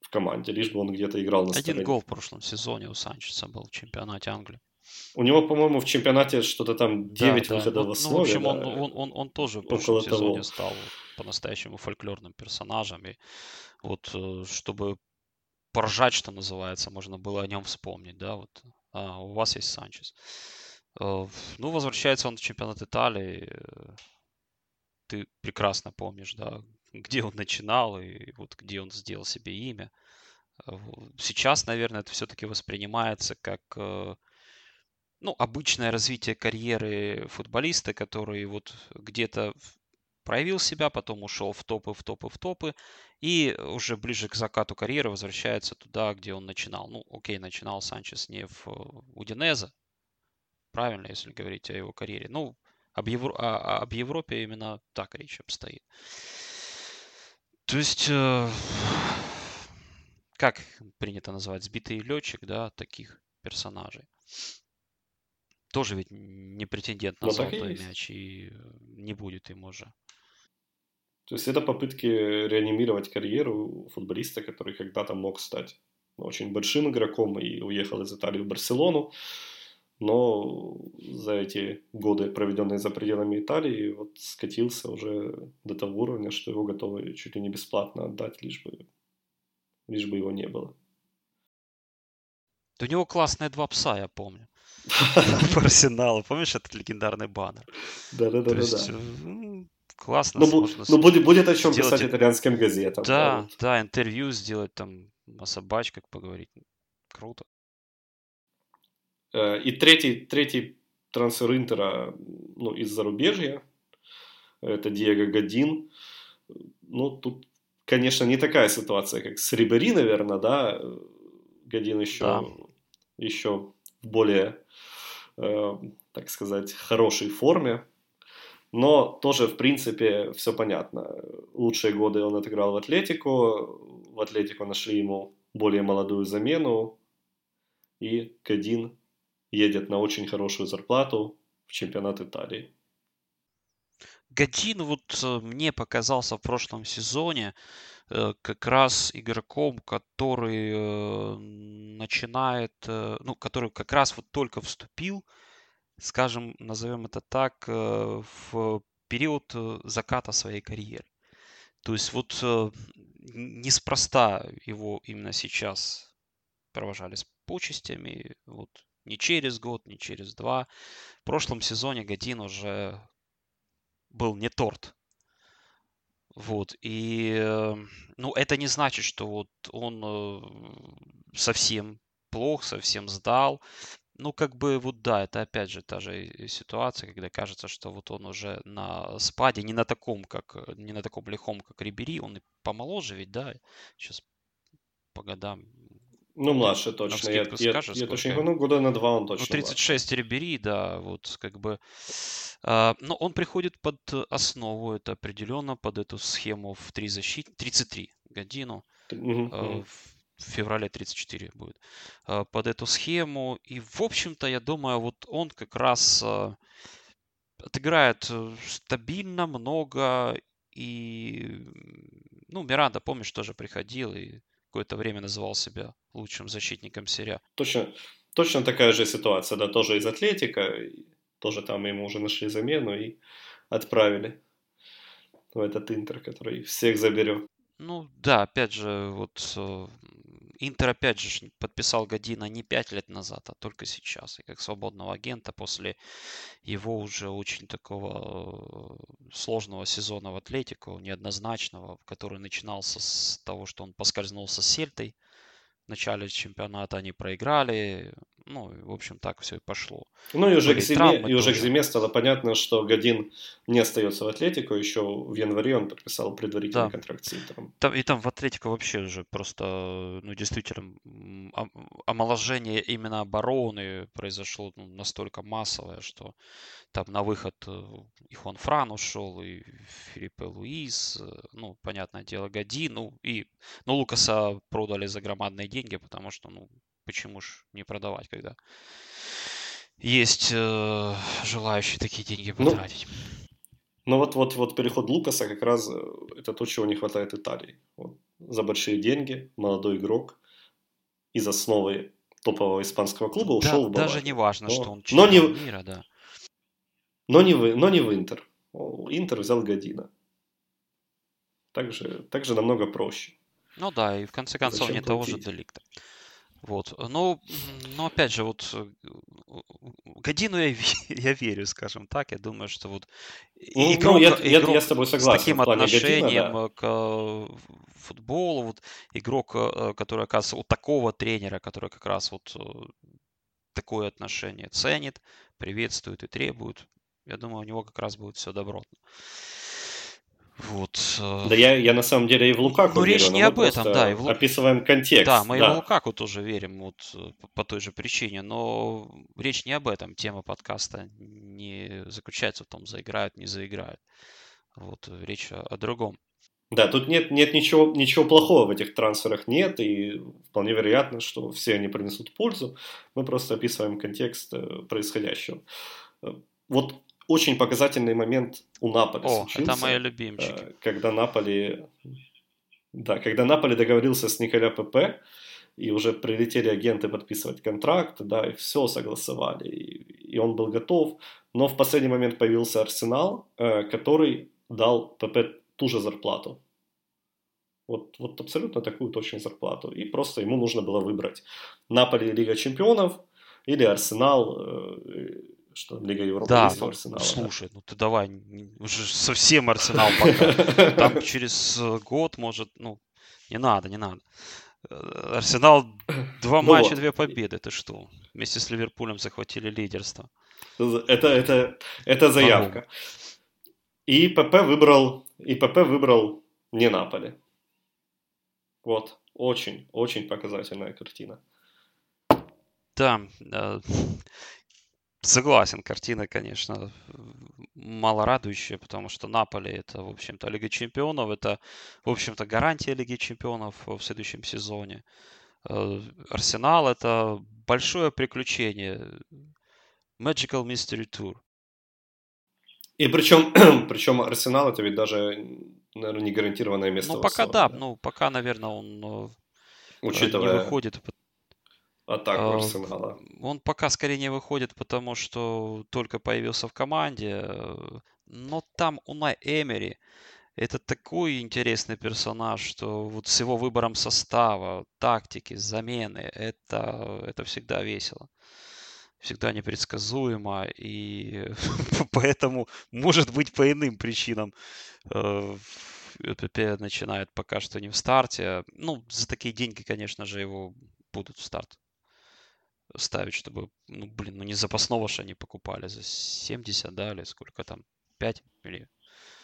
в команде, лишь бы он где-то играл на Один стороне. гол в прошлом сезоне у Санчеса был в чемпионате Англии. У него, по-моему, в чемпионате что-то там 9 да, выходов да. в основе. Ну, в общем, да. он, он, он, он тоже в прошлом Около сезоне того. стал по-настоящему фольклорным персонажем. И вот э, чтобы поржать, что называется, можно было о нем вспомнить, да, вот. А, у вас есть Санчес. Э, ну, возвращается он в чемпионат Италии. Ты прекрасно помнишь, да, где он начинал и вот где он сделал себе имя. Э, сейчас, наверное, это все-таки воспринимается как э, ну, обычное развитие карьеры футболиста, который вот где-то проявил себя, потом ушел в топы, в топы, в топы, и уже ближе к закату карьеры возвращается туда, где он начинал. Ну, окей, начинал Санчес не в Удинезе, правильно, если говорить о его карьере. Ну, об, Евро... об Европе именно так речь обстоит. То есть, э, как принято называть, сбитый летчик, да, таких персонажей. Тоже ведь не претендент на ну, золотой мяч, и не будет им уже. То есть это попытки реанимировать карьеру футболиста, который когда-то мог стать очень большим игроком и уехал из Италии в Барселону но за эти годы, проведенные за пределами Италии, вот скатился уже до того уровня, что его готовы чуть ли не бесплатно отдать, лишь бы, лишь бы его не было. у него классные два пса, я помню. По арсеналу. Помнишь этот легендарный баннер? Да-да-да. Классно. Ну, ну будет, будет о чем писать итальянским газетам. Да, да, интервью сделать там о собачках поговорить. Круто. Э, и третий, третий трансфер Интера ну, из зарубежья, это Диего Годин. Ну, тут, конечно, не такая ситуация, как с Рибери, наверное, да. Годин еще, да. еще в более, э, так сказать, хорошей форме. Но тоже, в принципе, все понятно. Лучшие годы он отыграл в Атлетику. В Атлетику нашли ему более молодую замену. И Кадин едет на очень хорошую зарплату в чемпионат Италии. Гадин вот э, мне показался в прошлом сезоне э, как раз игроком, который э, начинает, ну, который как раз вот только вступил, скажем, назовем это так, в период заката своей карьеры. То есть вот неспроста его именно сейчас провожали с почестями, вот не через год, не через два. В прошлом сезоне Гадин уже был не торт. Вот, и, э, ну, это не значит, что вот он э, совсем плох, совсем сдал. Ну, как бы, вот да, это опять же та же ситуация, когда кажется, что вот он уже на спаде, не на таком, как, не на таком лихом, как Рибери, он и помоложе ведь, да, сейчас по годам ну, младше точно. Я, скажешь, я, я точно ну, года на два он точно. Ну, 36 младше. Рибери, да, вот как бы. А, но он приходит под основу, это определенно под эту схему в три защиты, 33 годину. Угу, а, в феврале 34 будет. А, под эту схему. И, в общем-то, я думаю, вот он как раз а, отыграет э, стабильно, много. И, ну, Миранда, помнишь, тоже приходил и какое-то время называл себя лучшим защитником серия. Точно, точно такая же ситуация, да, тоже из Атлетика, тоже там ему уже нашли замену и отправили в этот Интер, который всех заберет. Ну да, опять же, вот э, Интер, опять же, подписал Година не 5 лет назад, а только сейчас. И как свободного агента после его уже очень такого э, сложного сезона в Атлетику, неоднозначного, который начинался с того, что он поскользнулся с Сельтой. В начале чемпионата они проиграли, ну, в общем, так все и пошло. Ну, и уже, к зиме, и уже к зиме стало понятно, что Годин не остается в Атлетику. Еще в январе он подписал предварительный да. контракт с Интером. Там, и там в Атлетику вообще уже просто, ну, действительно, омоложение именно обороны произошло ну, настолько массовое, что там на выход э, и Хуан Фран ушел, и Филиппе Луис, э, ну, понятное дело, Годин, ну, и, ну, Лукаса продали за громадные деньги, потому что, ну, почему ж не продавать, когда есть э, желающие такие деньги ну, потратить. Ну, ну вот, вот, вот переход Лукаса как раз э, это то, чего не хватает Италии. Вот. За большие деньги, молодой игрок из основы топового испанского клуба ушел да, в Баварию. Даже не важно, но, что он но не, мира, да. Но не, в, но не в Интер. Интер взял Година. Также, также намного проще. Ну да, и в конце концов Зачем не того же Деликта. Вот. Ну, но опять же, вот э, Годину я, я верю, скажем так. Я думаю, что вот ну, игрок, ну, я, игрок я, с тобой согласен. С таким отношением Година, да. к э, футболу, вот игрок, э, который оказывается у такого тренера, который как раз вот такое отношение ценит, приветствует и требует. Я думаю, у него как раз будет все добротно. Вот. Да я, я на самом деле и в Лукаку Ну, речь не об этом, да. И в... Описываем контекст. Да, мы да. и в Лукаку тоже верим вот э, по той же причине, но речь не об этом. Тема подкаста не заключается в том, заиграют, не заиграют. Вот речь о, о другом. Да, тут нет, нет ничего, ничего плохого в этих трансферах нет, и вполне вероятно, что все они принесут пользу. Мы просто описываем контекст э, происходящего. Э, вот очень показательный момент у Наполи О, случился. это мои любимчики. Э, когда Наполи... Да, когда Наполи договорился с Николя ПП, и уже прилетели агенты подписывать контракт, да, и все согласовали, и, и он был готов. Но в последний момент появился Арсенал, э, который дал ПП ту же зарплату. Вот, вот абсолютно такую точную зарплату. И просто ему нужно было выбрать Наполи Лига Чемпионов или Арсенал э, что Лига Европы да, есть ну, Арсенала. Слушай, да. ну ты давай, уже совсем Арсенал пока. Там через год может, ну, не надо, не надо. Э, Арсенал два ну матча, две победы, ты что? Вместе с Ливерпулем захватили лидерство. Это, это, это заявка. И ПП выбрал, и ПП выбрал не Наполе. Вот, очень, очень показательная картина. Да, э, согласен, картина, конечно, мало радующая, потому что Наполе это, в общем-то, Лига Чемпионов, это, в общем-то, гарантия Лиги Чемпионов в следующем сезоне. Э, Арсенал это большое приключение. Magical Mystery Tour. И причем, причем Арсенал это ведь даже, наверное, не гарантированное место. Ну, пока да, ну, пока, наверное, он э, Учитывая не выходит. Атаку А, Арсенала. Он пока скорее не выходит, потому что только появился в команде. Но там Унай Эмери это такой интересный персонаж, что вот с его выбором состава, тактики, замены, это, это всегда весело. Всегда непредсказуемо, и поэтому, может быть, по иным причинам э, ПП начинает пока что не в старте. Ну, за такие деньги, конечно же, его будут в старт ставить, чтобы, ну, блин, ну не запасного же они покупали за 70, да, или сколько там, 5 или...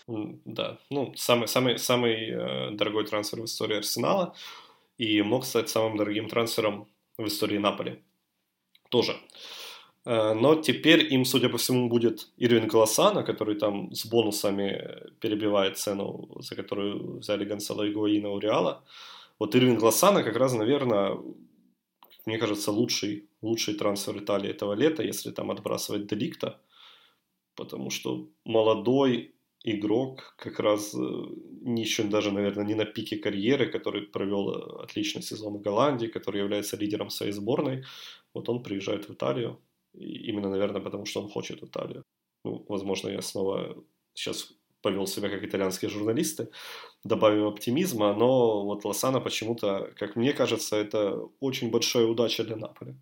Да, ну, самый, самый, самый э, дорогой трансфер в истории Арсенала и мог стать самым дорогим трансфером в истории Наполи. Тоже. Э, Но теперь им, судя по всему, будет Ирвин Голосана, который там с бонусами перебивает цену, за которую взяли Гонсало Игуаина у Реала. Вот Ирвин Голосана как раз, наверное, мне кажется, лучший, лучший трансфер Италии этого лета, если там отбрасывать Деликта. Потому что молодой игрок, как раз э, еще даже, наверное, не на пике карьеры, который провел э, отличный сезон в Голландии, который является лидером своей сборной. Вот он приезжает в Италию. И именно, наверное, потому что он хочет в Италию. Ну, возможно, я снова сейчас повел себя как итальянские журналисты, добавим оптимизма, но вот Лосана почему-то, как мне кажется, это очень большая удача для Наполи.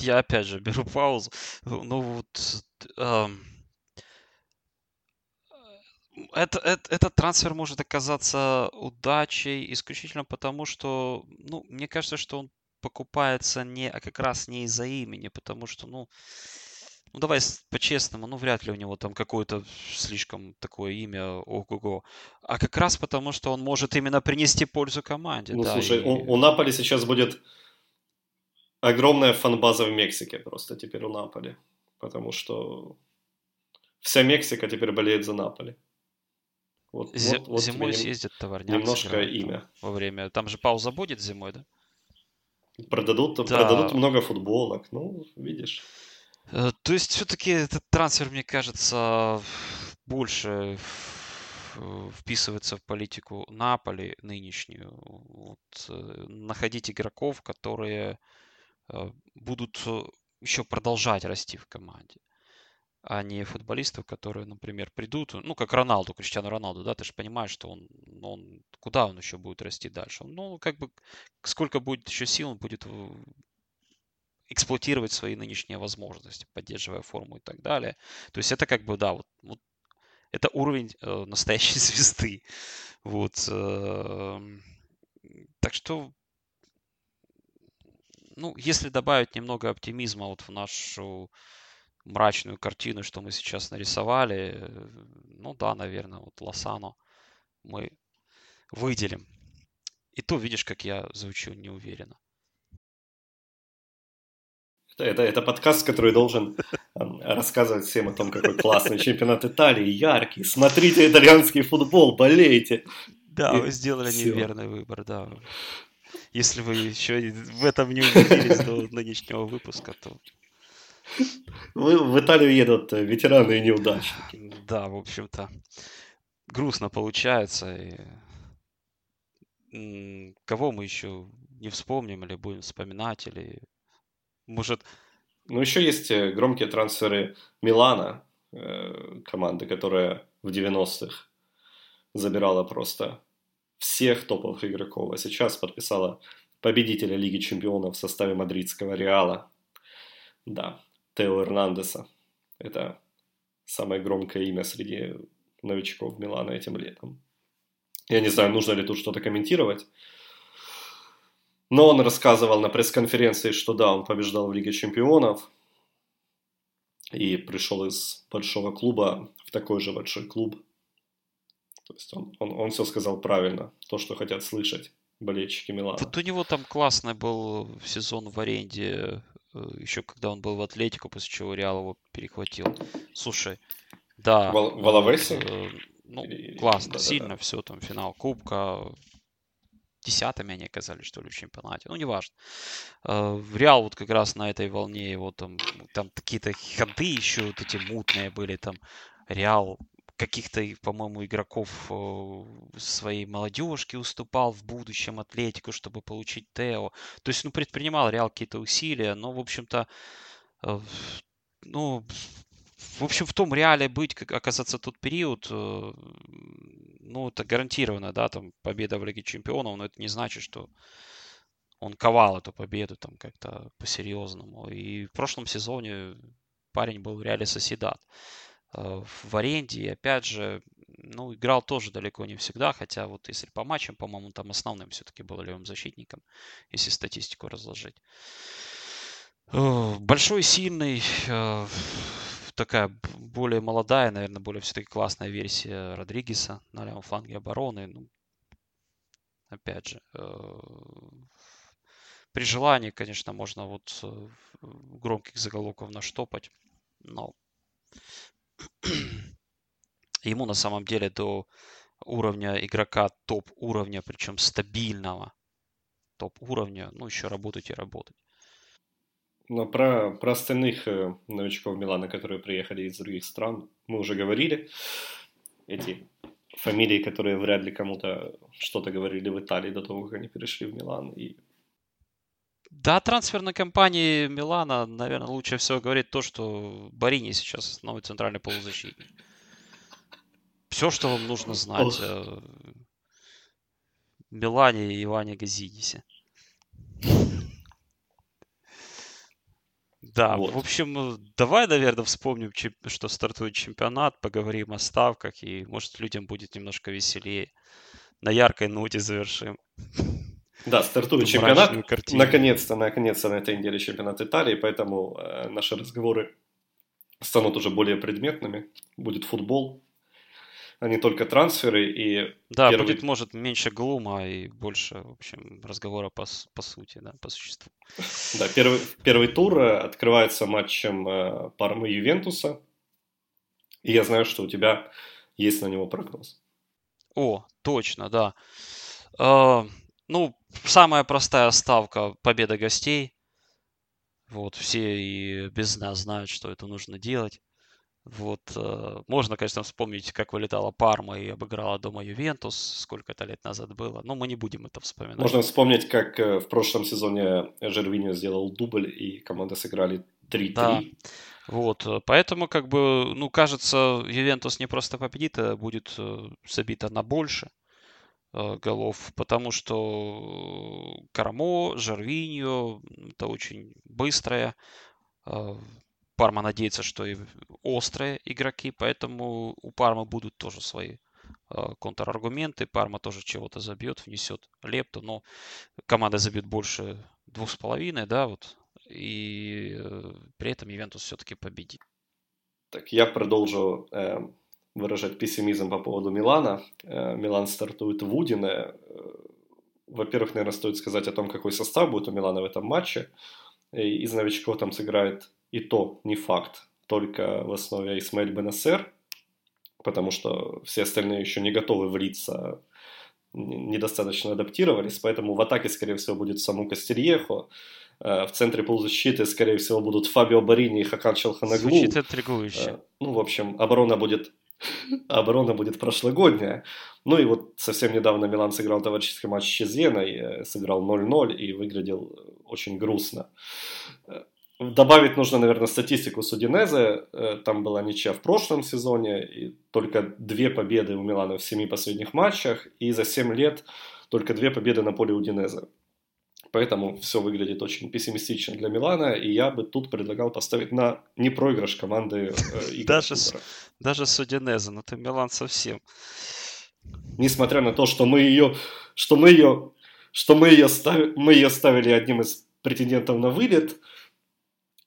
Я опять же беру паузу. Ну вот... ам, это, это- этот трансфер может оказаться удачей исключительно потому, что, ну, мне кажется, что он покупается не, а как раз не из-за имени, потому что, ну, ну давай по-честному, ну вряд ли у него там какое-то слишком такое имя, ого-го, а как раз потому, что он может именно принести пользу команде, Ну, да, слушай, у, и у Наполи сейчас будет огромная фанбаза в Мексике просто теперь у Наполи. Потому что вся Мексика теперь болеет за Наполи. Вот, зе- вот, вот зимой нем- съездят товарняк, немножко сыграют там имя. во время, там же пауза будет зимой, да? Продадут, Да. продадут много футболок. Ну, видишь. Э, То есть все-таки этот трансфер, мне кажется, больше вписывается в политику Наполи нынешнюю. Вот, э, находить игроков, которые будут еще продолжать расти в команде, а не футболистов, которые, например, придут, ну, как Роналду, Криштиану Роналду, да, ты же понимаешь, что он, он, куда он еще будет расти дальше? Ну, как бы, сколько будет еще сил, он будет эксплуатировать свои нынешние возможности, поддерживая форму и так далее. То есть это как бы, да, вот, вот это уровень э, настоящей звезды. Вот. эм, так что, ну, если добавить немного оптимизма вот в нашу мрачную картину, что мы сейчас нарисовали, ну да, наверное, вот Лосано мы выделим. И то, видишь, как я звучу неуверенно. Это, это, подкаст, который должен эм, рассказывать всем о том, какой классный чемпионат Италии, яркий. Смотрите итальянский футбол, болейте. Да, вы сделали неверный выбор, да. Если вы еще в этом не убедились до нынешнего выпуска, то В, в Италию едут э, ветераны и неудачники. да, в общем-то, грустно получается. И, кого мы еще не вспомним или будем вспоминать, или может, Ну, еще есть э, громкие трансферы Милана, э, команды, которая в 90-х забирала просто всех топовых игроков, а сейчас подписала победителя Лиги Чемпионов в составе мадридского Реала. Да, Тео Эрнандеса. Это самое громкое имя среди новичков Милана этим летом. Я не знаю, нужно ли тут что-то комментировать. Но он рассказывал на пресс-конференции, что да, он побеждал в Лиге Чемпионов и пришел из большого клуба в такой же большой клуб. То есть он, он, он все сказал правильно, то, что хотят слышать болельщики Милана. Вот у него там классный был сезон в аренде, э, еще когда он был в Атлетику, после чего Реал его перехватил. Слушай, да. Вал- в Алавесе? э, ну, классно, да-да-да. сильно все, там, финал Кубка. Десятыми они оказались, что ли, в чемпионате. Ну, неважно. Э, Реал вот как раз на этой волне, его там, там какие-то ходы еще вот эти мутные были, там, Реал каких-то, по-моему, игроков своей молодежки уступал в будущем Атлетику, чтобы получить Тео. То есть, ну, предпринимал Реал какие-то усилия, но, в общем-то, э, ну, в общем, в том реале быть, как оказаться тот период, э, ну, это гарантированно, да, там, победа в Лиге Чемпионов, но это не значит, что он ковал эту победу там как-то по-серьезному. И в прошлом сезоне парень был в Реале Соседат в аренде. И опять же, ну, играл тоже далеко не всегда, хотя вот если по матчам, по-моему, там основным все-таки был левым защитником, если статистику разложить. Э, Большой, сильный, э, такая более молодая, наверное, более все-таки классная версия Родригеса на левом фланге обороны. Ну, опять же, э, при желании, конечно, можно вот э, громких заголовков наштопать, но ему на самом деле до уровня игрока топ уровня, причем стабильного топ уровня, ну, еще работать и работать. Но про, про остальных э, новичков Милана, которые приехали из других стран, мы уже говорили. Эти фамилии, которые вряд ли кому-то что-то говорили в Италии до того, как они перешли в Милан. И Да, трансферной кампании Милана, наверное, лучше всего говорит то, что Барини сейчас основной центральный полузащитник. Все, что вам нужно знать о Милане и Иване Газидисе. Да, Вот. в общем, давай, наверное, вспомним, что стартует чемпионат, поговорим о ставках, и, может, людям будет немножко веселее. На яркой ноте завершим. Да, стартует чемпионат. Наконец-то, наконец-то на этой неделе чемпионат Италии, поэтому э, наши разговоры станут уже более предметными. Будет футбол, а не только трансферы. И Да, Первый- будет, может, меньше глума и больше, в общем, разговора по, по сути, да, по существу. Да, первый, первый тур э, открывается матчем э, Пармы Ювентуса. И я знаю, что у тебя есть на него прогноз. О, точно, да. Ну, самая простая ставка – победа гостей. Вот, все и без нас знают, что это нужно делать. Вот, э, можно, конечно, вспомнить, как вылетала Парма и обыграла дома Ювентус, сколько это лет назад было, но мы не будем это вспоминать. Можно вспомнить, как э, в прошлом сезоне Жервиньо сделал дубль, и команды сыграли 3-3. Да. Вот, э, поэтому, как бы, ну, кажется, Ювентус не просто победит, а будет забито на больше голов, потому что Карамо, Жервиньо, это очень быстрая. э, Парма надеется, что и острые игроки, поэтому у Пармы будут тоже свои э, контраргументы. Парма тоже чего-то забьет, внесет лепту, но команда забьет больше двух с половиной, да, вот, и э, при этом Ювентус все-таки победит. Так, я продолжу э, выражать пессимизм по поводу Милана. Э, Милан стартует в Удине. Э, Во-первых, наверное, стоит сказать о том, какой состав будет у Милана в этом матче. И Из новичков там сыграет и то не факт, только в основе Исмаэль Бенасер, потому что все остальные еще не готовы влиться, недостаточно адаптировались, поэтому в атаке, скорее всего, будет Саму Кастерьехо, Э, в центре полузащиты, скорее всего, будут Фабио Барини и Хакан Челханаглу. Звучит интригующе. Ну, в общем, оборона будет оборона будет прошлогодняя. Ну и вот совсем недавно Милан сыграл товарищеский матч с Чезеной, э, сыграл 0-0 и выглядел э, очень грустно. Э, Добавить нужно, наверное, статистику с Удинезе. Там была ничья в прошлом сезоне, и только две победы у Милана в семи последних матчах, и за 7 лет только две победы на поле Удинезе. Поэтому все выглядит очень пессимистично для Милана, и я бы тут предлагал поставить на непроигрыш команды э, Даже с-. Даже с Удинезе, ну ты Милан совсем. Несмотря на то, что мы ее, что мы ее, что мы ее, стави- мы ее ставили одним из претендентов на вылет,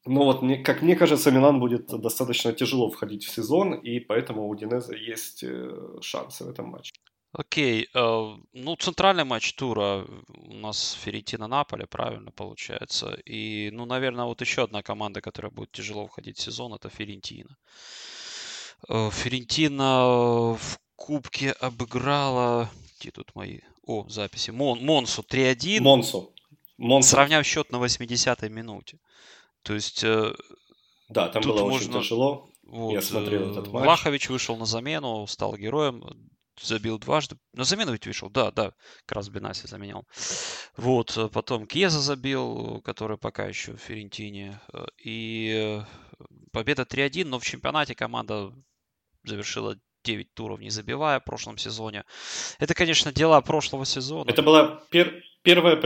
но вот, мне, как мне кажется, Милан будет достаточно тяжело входить в сезон, и поэтому у Динеза есть э, шансы в этом матче. Окей, э, ну центральный матч тура у нас Ферентина Наполе, правильно получается. И, ну, наверное, вот еще одна команда, которая будет тяжело входить в сезон, это Ферентина. Э, Ферентина в Кубке обыграла... Где тут мои... О, записи. Мон, Монсу 3-1. Монсу. Монсу. Сравняв счет на 80-й минуте. То есть... Э, да, там было можно... очень тяжело. Вот, Я смотрел этот матч. Влахович вышел на замену, стал героем забил дважды. На замену ведь вышел, да, да, как раз Бенаси заменял. Вот, э, потом Кьеза забил, который пока еще в Ферентине. Э, и э, победа 3-1, но в чемпионате команда завершила 9 туров, не забивая в прошлом сезоне. Это, конечно, дела прошлого сезона. Это была пер- первая,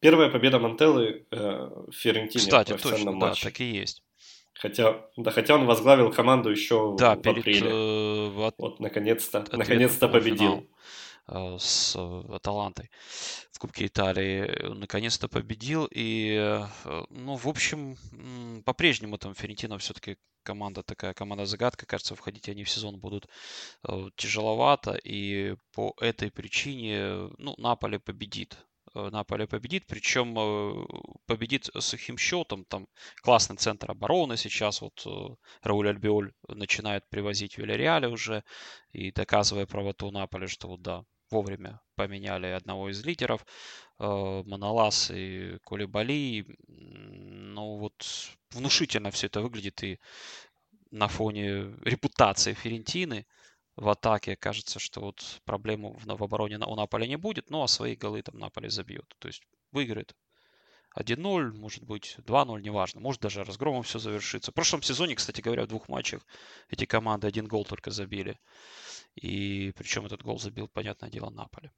первая победа Мантеллы э, в Ферентине Кстати, в точно, матче. да, так и есть. Хотя, да, хотя он возглавил команду еще да, в перед, апреле. Э, от, вот, наконец-то, наконец-то победил. Э, с Аталантой в Кубке Италии. Наконец-то победил. И, э, ну, в общем, по-прежнему там Ферентино все-таки команда такая, команда-загадка. Кажется, входить они в сезон будут э, тяжеловато. И по этой причине, ну, Наполе победит. Э, Наполе победит, причем э, победит сухим счетом, там классный центр обороны сейчас, вот э, Рауль Альбиоль начинает привозить Вильяреале уже и доказывая правоту Наполе, что вот да, вовремя поменяли одного из лидеров, Монолас и Кулибали, ну вот внушительно все это выглядит и на фоне репутации Ферентины, в атаке кажется, что вот проблему в, в у Наполя не будет, ну а свои голы там Наполе забьет. То есть выиграет 1-0, может быть 2-0, неважно. Может даже разгромом все завершится. В прошлом сезоне, кстати говоря, в двух матчах эти команды один гол только забили. И причем этот гол забил, понятное дело, Наполе.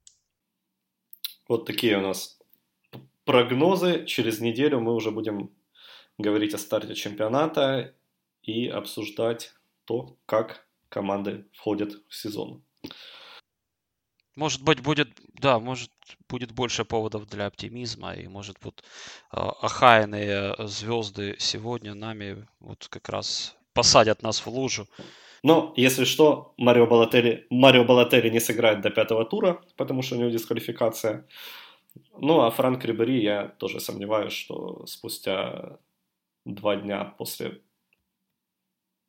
Вот такие у нас прогнозы. Через неделю мы уже будем говорить о старте чемпионата и обсуждать то, как команды входят в сезон. Может быть, будет, да, может, будет больше поводов для оптимизма, и может вот а, охаянные звезды сегодня нами вот как раз посадят нас в лужу. Но, если что, Марио Балатери, Марио Балатери не сыграет до пятого тура, потому что у него дисквалификация. Ну, а Франк Рибери, я тоже сомневаюсь, что спустя два дня после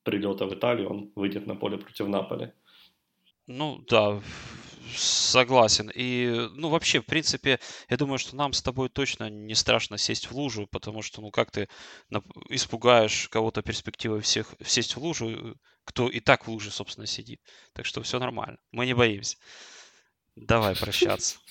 прилета в Италию, он выйдет на поле против Наполи. Ну да, согласен. И, ну, вообще, в принципе, я думаю, что нам с тобой точно не страшно сесть в лужу, потому что, ну, как ты испугаешь кого-то перспективой всех сесть в лужу, кто и так в луже, собственно, сидит. Так что все нормально. Мы не боимся. Давай прощаться.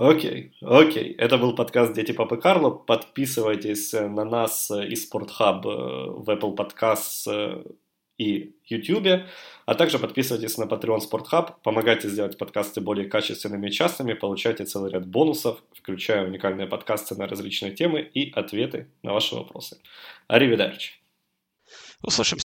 Окей, окей. Это был подкаст «Дети Папы Карло». Подписывайтесь э, на нас э, и Спортхаб э, в Apple Podcasts и YouTube, а также подписывайтесь на Patreon Спортхаб, помогайте сделать подкасты более качественными и частыми, получайте целый ряд бонусов, включая уникальные подкасты на различные темы и ответы на ваши вопросы. Аривидерчи. Услышимся.